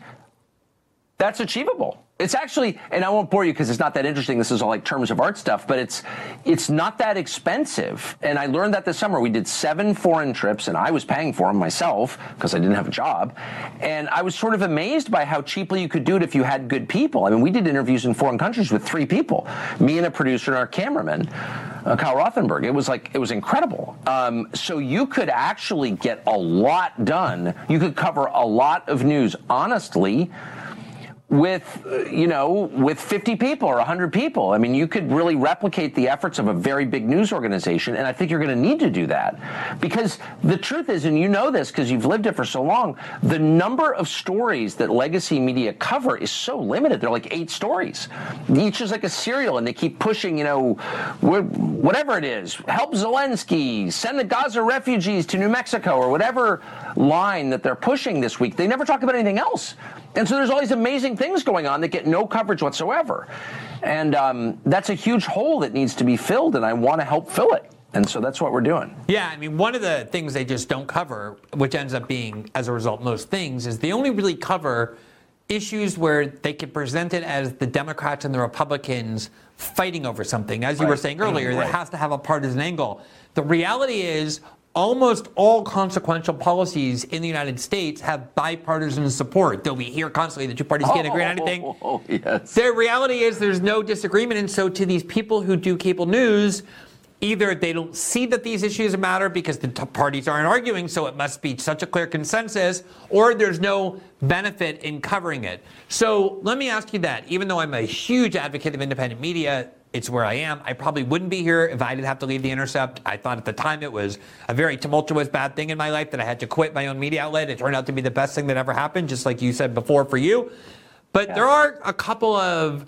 that's achievable. It's actually, and I won't bore you because it's not that interesting. This is all like terms of art stuff, but it's it's not that expensive. And I learned that this summer. We did seven foreign trips, and I was paying for them myself because I didn't have a job. And I was sort of amazed by how cheaply you could do it if you had good people. I mean, we did interviews in foreign countries with three people: me and a producer and our cameraman, uh, Kyle Rothenberg. It was like it was incredible. Um, so you could actually get a lot done. You could cover a lot of news honestly with uh, you know with 50 people or 100 people. I mean you could really replicate the efforts of a very big news organization and i think you're going to need to do that. Because the truth is and you know this because you've lived it for so long the number of stories that legacy media cover is so limited. They're like eight stories. Each is like a serial and they keep pushing you know whatever it is. Help zelensky send the gaza refugees to new mexico or whatever line that they're pushing this week. They never talk about anything else and so there's all these amazing things going on that get no coverage whatsoever. And um, that's a huge hole that needs to be filled, and I want to help fill it. And so that's what we're doing. Yeah, I mean, one of the things they just don't cover, which ends up being, as a result, most things, is they only really cover issues where they can present it as the Democrats and the Republicans fighting over something. As you right. were saying earlier, right. it has to have a partisan angle. The reality is, almost all consequential policies in the United States have bipartisan support. Though we hear constantly the two parties can't agree on oh, anything. Oh, yes. The reality is there's no disagreement. And so to these people who do cable news, either they don't see that these issues matter because the t- parties aren't arguing, so it must be such a clear consensus, or there's no benefit in covering it. So let me ask you that. Even though I'm a huge advocate of independent media, it's where I am. I probably wouldn't be here if I didn't have to leave The Intercept. I thought at the time it was a very tumultuous, bad thing in my life that I had to quit my own media outlet. It turned out to be the best thing that ever happened, just like you said before for you. But there are a couple of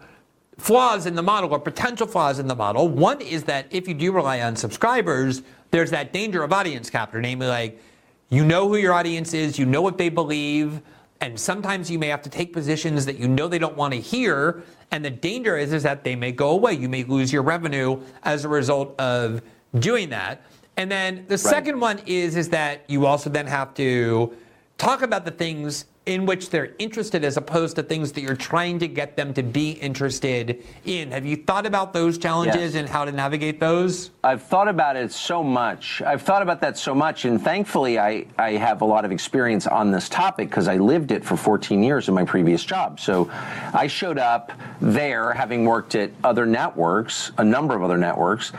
flaws in the model or potential flaws in the model. One is that if you do rely on subscribers, there's that danger of audience capture, namely like you know who your audience is, you know what they believe, and sometimes you may have to take positions that you know they don't want to hear, and the danger is is that they may go away. You may lose your revenue as a result of doing that. And then the second one is is that you also then have to talk about the things in which they're interested as opposed to things that you're trying to get them to be interested in. Have you thought about those challenges Yes. and how to navigate those? I've thought about it so much. I've thought about that so much, and thankfully, I, I have a lot of experience on this topic because I lived it for 14 years in my previous job. So I showed up there having worked at other networks, a number of other networks,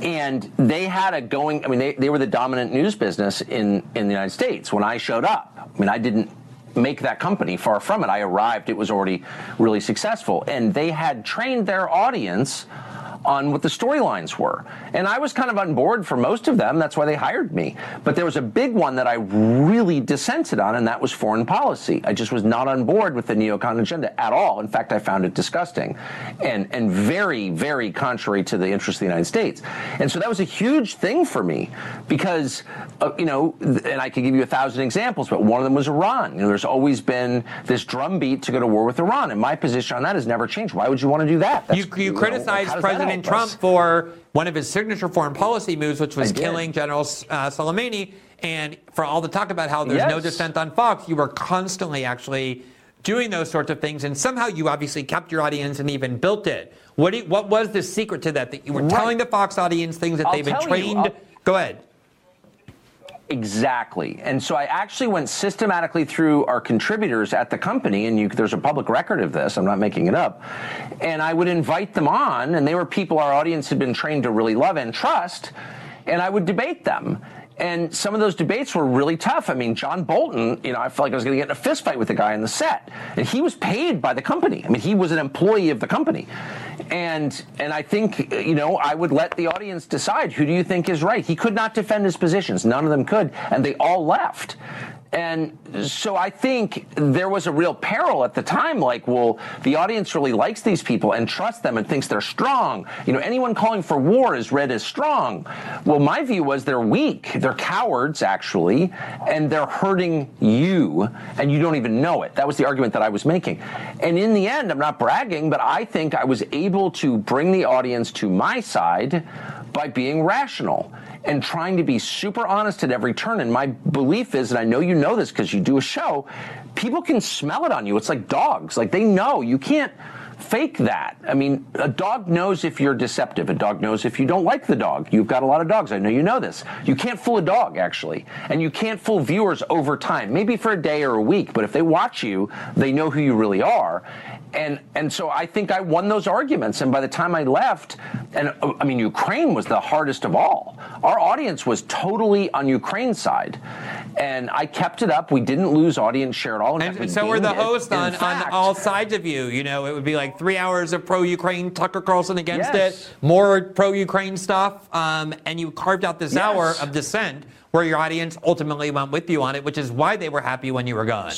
and they had a going, I mean, they, they were the dominant news business in, in the United States when I showed up. I mean, I didn't make that company. Far from it. I arrived, it was already really successful. And they had trained their audience on what the storylines were. And I was kind of on board for most of them. That's why they hired me. But there was a big one that I really dissented on, and that was foreign policy. I just was not on board with the neocon agenda at all. In fact, I found it disgusting and, and very, very contrary to the interests of the United States. And so that was a huge thing for me because, uh, you know, and I could give you a thousand examples, but one of them was Iran. You know, there's always been this drumbeat to go to war with Iran. And my position on that has never changed. Why would you want to do that? You, That's- you know, criticized how does that President help Trump for one of his signature foreign policy moves, which was killing General uh, Soleimani. And for all the talk about how there's no dissent on Fox, you were constantly actually doing those sorts of things. And somehow you obviously kept your audience and even built it. What, do you- what was the secret to that? That you were Right. telling the Fox audience things that I'll they've been tell you. trained. Go ahead. Exactly. And so I actually went systematically through our contributors at the company, and you, there's a public record of this, I'm not making it up. And I would invite them on, and they were people our audience had been trained to really love and trust, and I would debate them. And some of those debates were really tough. I mean, John Bolton, you know, I felt like I was going to get in a fist fight with the guy on the set. And he was paid by the company. I mean, he was an employee of the company. And and I think, you know, I would let the audience decide who do you think is right. He could not defend his positions. None of them could. And they all left. And so I think there was a real peril at the time. Like, well, the audience really likes these people and trusts them and thinks they're strong. You know, anyone calling for war is read as strong. Well, my view was they're weak. They're cowards, actually, and they're hurting you, and you don't even know it. That was the argument that I was making. And in the end, I'm not bragging, but I think I was able to bring the audience to my side by being rational and trying to be super honest at every turn. And my belief is, and I know you know this because you do a show, people can smell it on you. It's like dogs. Like they know you can't fake that. I mean, a dog knows if you're deceptive. A dog knows if you don't like the dog. You've got a lot of dogs. I know you know this. You can't fool a dog, actually. And you can't fool viewers over time, maybe for a day or a week. But if they watch you, they know who you really are. And, and so I think I won those arguments. And by the time I left, and I mean, Ukraine was the hardest of all. Our audience was totally on Ukraine's side. And I kept it up. We didn't lose audience share at all. We And so were the hosts on, on all sides of you. You know, it would be like three hours of pro-Ukraine, Tucker Carlson against Yes. it, more pro-Ukraine stuff, um, and you carved out this Yes. hour of dissent where your audience ultimately went with you on it, which is why they were happy when you were gone.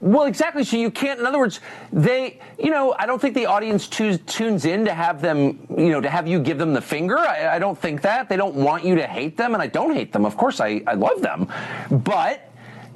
Well, exactly. So you can't. In other words, they. You know, I don't think the audience tu- tunes in to have them. You know, to have you give them the finger. I, I don't think that they don't want you to hate them, and I don't hate them. Of course, I I love them, but.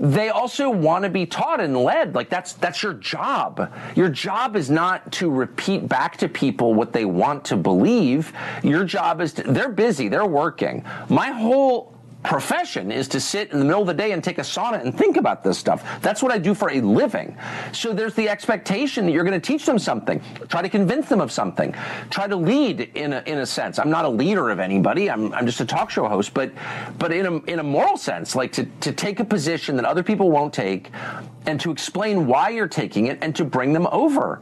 They also want to be taught and led. Like that's that's your job. Your job is not to repeat back to people what they want to believe. Your job is to, they're busy, they're working. My whole profession is to sit in the middle of the day and take a sauna and think about this stuff. That's what I do for a living. So there's the expectation that you're going to teach them something, try to convince them of something, try to lead in a, in a sense. I'm not a leader of anybody. I'm, I'm just a talk show host, but but in a in a moral sense, like to, to take a position that other people won't take and to explain why you're taking it and to bring them over.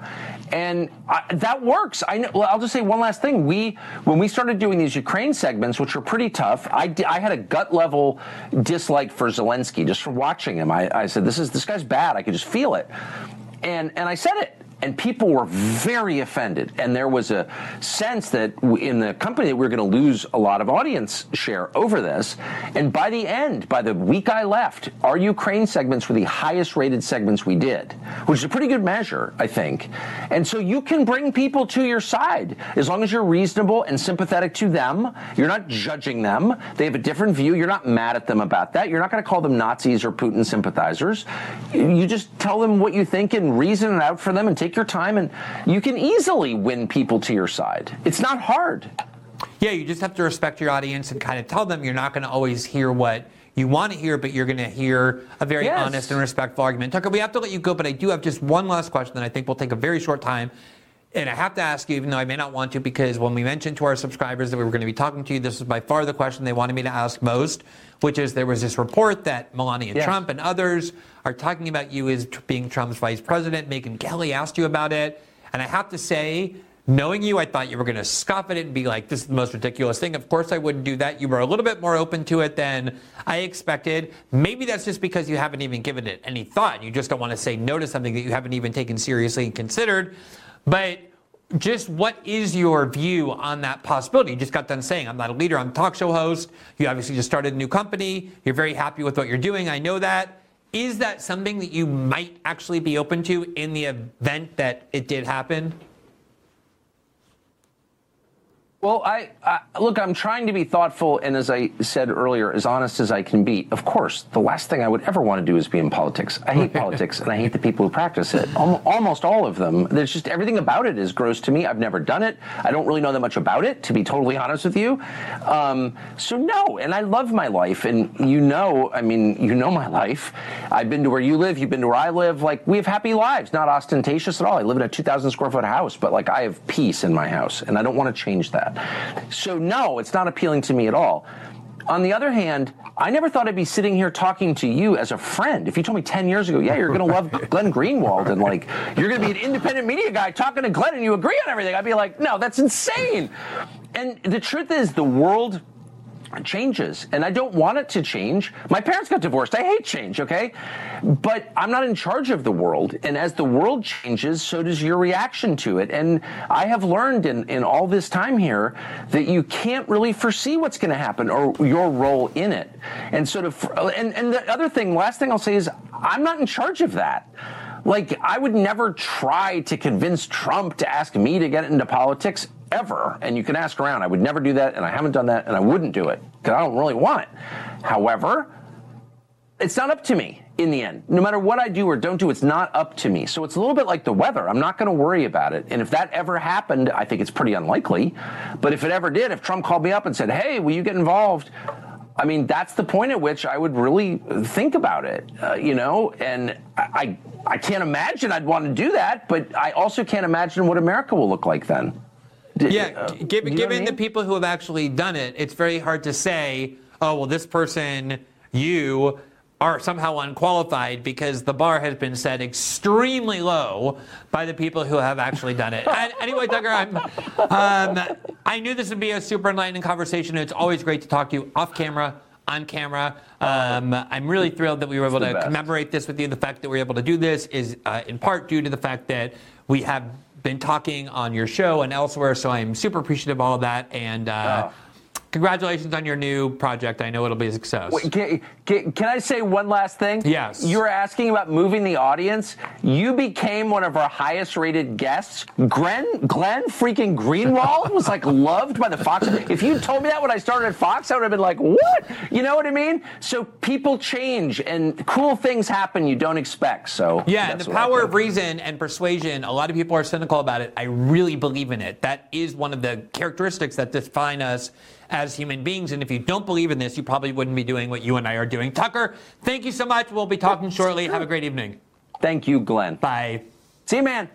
And I, that works. I know, well, I'll just say one last thing. We, when we started doing these Ukraine segments, which were pretty tough, I, I had a gut level dislike for Zelensky just from watching him. I, I said, this is, this guy's bad. I could just feel it. And, and I said it and people were very offended. And there was a sense that in the company that we were going to lose a lot of audience share over this. And by the end, by the week I left, our Ukraine segments were the highest rated segments we did, which is a pretty good measure, I think. And so you can bring people to your side as long as you're reasonable and sympathetic to them. You're not judging them. They have a different view. You're not mad at them about that. You're not going to call them Nazis or Putin sympathizers. You just tell them what you think and reason it out for them and take take your time, and you can easily win people to your side. It's not hard. Yeah, you just have to respect your audience and kind of tell them you're not going to always hear what you want to hear, but you're going to hear a very yes. honest and respectful argument. Tucker, we have to let you go, but I do have just one last question that I think will take a very short time. And I have to ask you, even though I may not want to, because when we mentioned to our subscribers that we were going to be talking to you, this was by far the question they wanted me to ask most, which is there was this report that Melania yes. Trump and others are talking about you as being Trump's vice president. Megyn Kelly asked you about it. And I have to say, knowing you, I thought you were going to scoff at it and be like, this is the most ridiculous thing. Of course, I wouldn't do that. You were a little bit more open to it than I expected. Maybe that's just because you haven't even given it any thought. You just don't want to say no to something that you haven't even taken seriously and considered. But just what is your view on that possibility? You just got done saying, I'm not a leader, I'm a talk show host. You obviously just started a new company. You're very happy with what you're doing. I know that. Is that something that you might actually be open to in the event that it did happen? Well, I, I, look. I'm trying to be thoughtful, and as I said earlier, as honest as I can be. Of course, the last thing I would ever want to do is be in politics. I hate politics, and I hate the people who practice it. Almost all of them. There's just everything about it is gross to me. I've never done it. I don't really know that much about it, to be totally honest with you. Um, so no, and I love my life, and you know, I mean, you know my life. I've been to where you live. You've been to where I live. Like we have happy lives, not ostentatious at all. I live in a 2,000 square foot house, but like I have peace in my house, and I don't want to change that that. So, no, it's not appealing to me at all. On the other hand, I never thought I'd be sitting here talking to you as a friend. If you told me 10 years ago, yeah, you're going to love Glenn Greenwald and like you're going to be an independent media guy talking to Glenn and you agree on everything, I'd be like, no, that's insane. And the truth is, the world changes and I don't want it to change. My parents got divorced. I hate change, okay? But I'm not in charge of the world. And as the world changes, so does your reaction to it. And I have learned in, in all this time here that you can't really foresee what's going to happen or your role in it. And sort of, and, and the other thing, last thing I'll say is I'm not in charge of that. Like, I would never try to convince Trump to ask me to get into politics ever. And you can ask around. I would never do that, and I haven't done that, and I wouldn't do it because I don't really want it. However, it's not up to me in the end. No matter what I do or don't do, it's not up to me. So it's a little bit like the weather. I'm not going to worry about it. And if that ever happened, I think it's pretty unlikely. But if it ever did, if Trump called me up and said, hey, will you get involved? I mean, that's the point at which I would really think about it, uh, you know? And I, I can't imagine I'd want to do that, but I also can't imagine what America will look like then. Yeah, uh, given, given I mean? the people who have actually done it, it's very hard to say, oh, well, this person, you, are somehow unqualified because the bar has been set extremely low by the people who have actually done it. and anyway, Tucker, I'm, um, I knew this would be a super enlightening conversation. It's always great to talk to you off camera, on camera. Um, I'm really thrilled that we were able to best. commemorate this with you. The fact that we are able to do this is uh, in part due to the fact that we have been talking on your show and elsewhere. So I'm super appreciative of all that. And uh. Congratulations on your new project. I know it'll be a success. Wait, can, can, can, I say one last thing? Yes. You were asking about moving the audience. You became one of our highest rated guests. Glenn, Glenn freaking Greenwald was like loved by the Fox. If you told me that when I started at Fox, I would have been like, what? You know what I mean? So people change and cool things happen you don't expect. So yeah, and the power of reason and persuasion. A lot of people are cynical about it. I really believe in it. That is one of the characteristics that define us as human beings. And if you don't believe in this, you probably wouldn't be doing what you and I are doing. Tucker, thank you so much. We'll be talking shortly. Have a great evening. Thank you, Glenn. Bye. See you, man.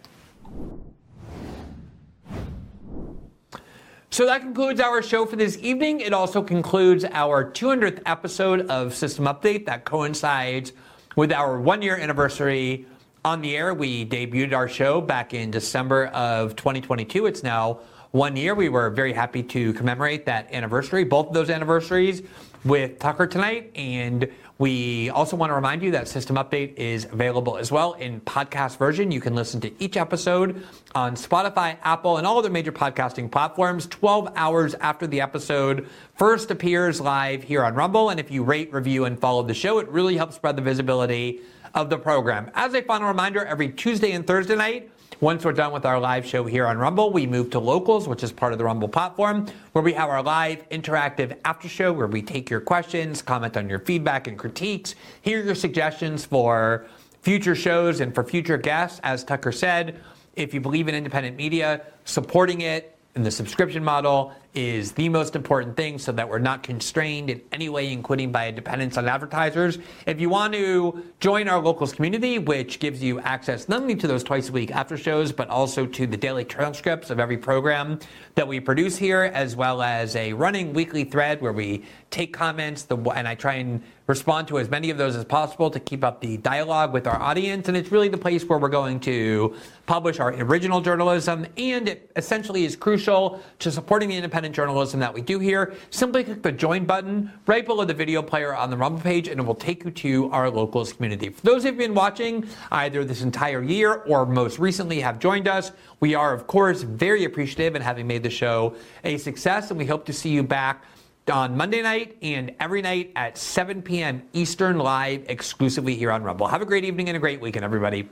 So that concludes our show for this evening. It also concludes our 200th episode of System Update that coincides with our one year anniversary on the air. We debuted our show back in December of 2022. It's now one year. We were very happy to commemorate that anniversary, both of those anniversaries with Tucker tonight. And we also want to remind you that System Update is available as well in podcast version. You can listen to each episode on Spotify, Apple, and all other major podcasting platforms 12 hours after the episode first appears live here on Rumble. And if you rate, review, and follow the show, it really helps spread the visibility of the program. As a final reminder, every Tuesday and Thursday night, once we're done with our live show here on Rumble, we move to Locals, which is part of the Rumble platform, where we have our live interactive after show where we take your questions, comment on your feedback and critiques, hear your suggestions for future shows and for future guests. As Tucker said, if you believe in independent media, supporting it in the subscription model is the most important thing so that we're not constrained in any way, including by a dependence on advertisers. If you want to join our locals community, which gives you access not only to those twice a week after shows, but also to the daily transcripts of every program that we produce here, as well as a running weekly thread where we take comments and I try and respond to as many of those as possible to keep up the dialogue with our audience. And it's really the place where we're going to publish our original journalism. And it essentially is crucial to supporting the independent journalism that we do here, simply click the join button right below the video player on the Rumble page and it will take you to our locals community. For those who've been watching either this entire year or most recently have joined us, we are of course very appreciative in having made the show a success and we hope to see you back on Monday night and every night at 7 p.m. Eastern live exclusively here on Rumble. Have a great evening and a great weekend, everybody.